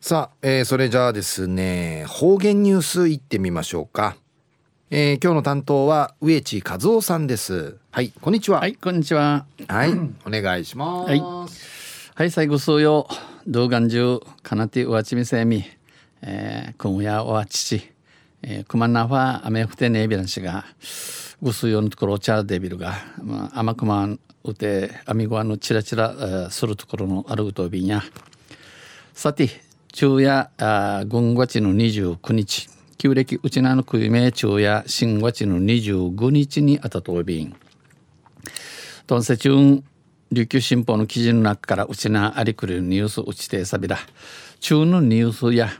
さあ、えー、それじゃあですね方言ニュースいってみましょうか、えー、今日の担当は植地和夫さんです。はいこんにちは。はいこんにちは。はいお願いします。はい。はい最後数曜動画中かなてうわちみせみ。えー、今夜は父えー、くまなファ雨降ってねえびらんしがぐすよのところチャーデビルが、まあ、甘くまんうてあみごわのチラチラするところのあるうとびんや。さて昼夜軍月の29日。旧暦うちなのくいめ昼夜新月の25日にあたとびん。とんせちゅん琉球新報の記事の中からうちなありくるニュースうちてさびら。中のニュースや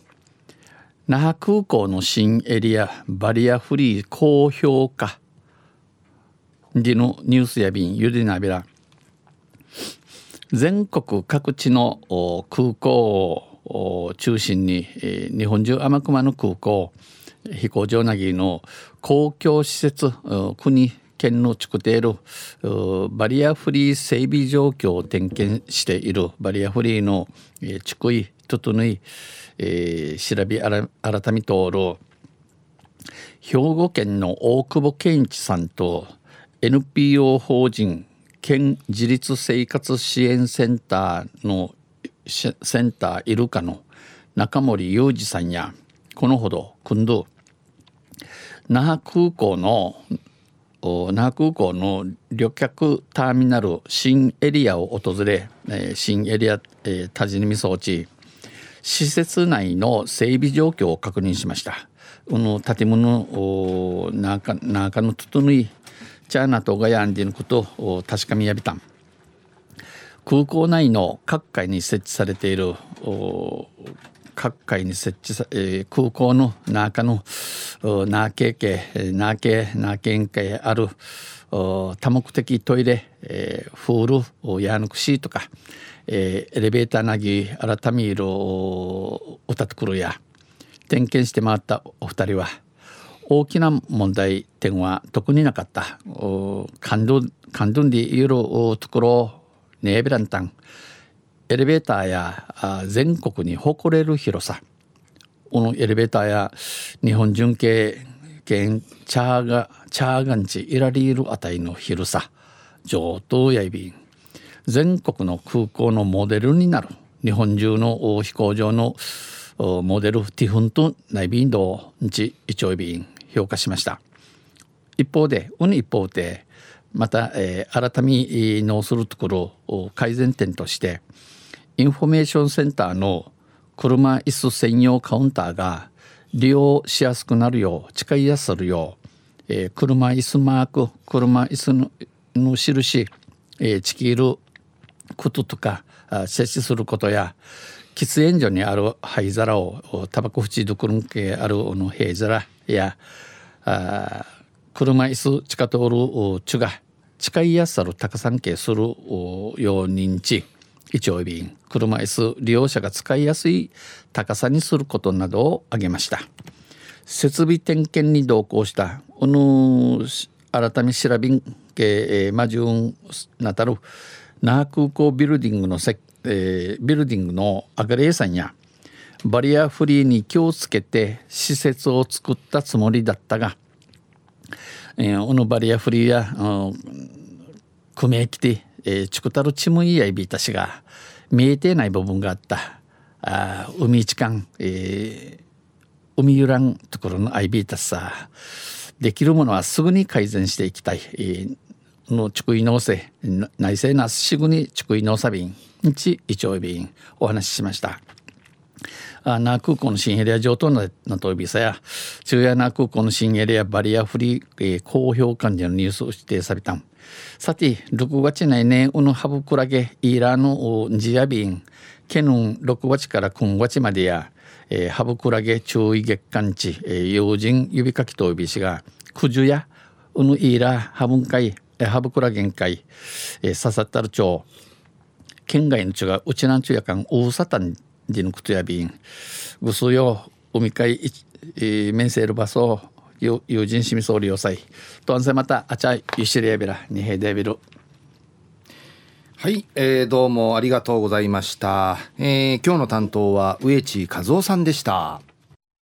那覇空港の新エリアバリアフリー高評価。でのニュースや便ゆでなびら。全国各地の空港。を中心に日本中天熊の空港飛行場なぎの公共施設国県の地区でいるバリアフリー整備状況を点検しているバリアフリーの地区い整い、えー、調べ改めとおる兵庫県の大久保健一さんと NPO 法人県自立生活支援センターのセンターイルカの中森裕二さんやこのほど今度那覇空港の那覇空港の旅客ターミナル新エリアを訪れ新エリア多治見装置施設内の整備状況を確認しました。この建物中中の整いチャーナとガヤンディのことを確かめやびたん。空港内の各階に設置されている各階に設置さ、えー、空港の中のナーケーケナーケナーケンケある多目的トイレ、えー、フールヤーヌクシーとか、えー、エレベーターなぎ改めるおたとくるや点検して回ったお二人は大きな問題点は特になかった。感動感動でいるところネーベランタン。エレベーターや全国に誇れる広さ。このエレベーターや日本純系県チャーガチャーガンチイラリールあたりの広さ。上等やいびん。全国の空港のモデルになる。日本中の飛行場のモデルティフント内ビンドンチイチョイビン評価しました。一方でうに一方でまた、えー、改め直するところを改善点としてインフォメーションセンターの車椅子専用カウンターが利用しやすくなるよう使いやするよう、えー、車椅子マーク車椅子のの印、えー、チキることとか設置することや喫煙所にある灰皿をタバコ縁どころんけあるの灰皿やあ車椅子地下通る地が使いやすさる高さんけするよう認知一応便車椅子利用者が使いやすい高さにすることなどを挙げました。設備点検に同行したこの改め調べんけマジュンなたる那覇空港ビルディングのせ、えー、ビルディングのアガレーさんやバリアフリーに気をつけて施設を作ったつもりだったが、えー、オノバリアフリーや組めきて、えー、チクタルチムイヤイビータシが見えてない部分があった。あ海一間、えー、海ゆらんところのアイビータさ。できるものはすぐに改善していきたい、えー、の竹井農政内政なすぐに竹井農作便日一丁便お話ししました。あ那空港の新エリア上等ななとびさや。中夜那空港の新エリアバリアフリー、えー、公表管理のニュースを指定されたさて6月内ねうぬハブクラゲイーラーのジアビンケヌン6月から9月までや、えー、ハブクラゲ注意月間地、えー、要人指かきとびしが九十やうぬイーラーハブン会ハブクラゲン会、えー、刺さったる町県外の地がうちなんちゅやかん大サタンディヌクトやビンぐすよ海海面接バスを友人しみそうりよさいとんせまたあちゃいゆしりやびらにへでびる。はい、えー、どうもありがとうございました、えー、今日の担当は植地和夫さんでした。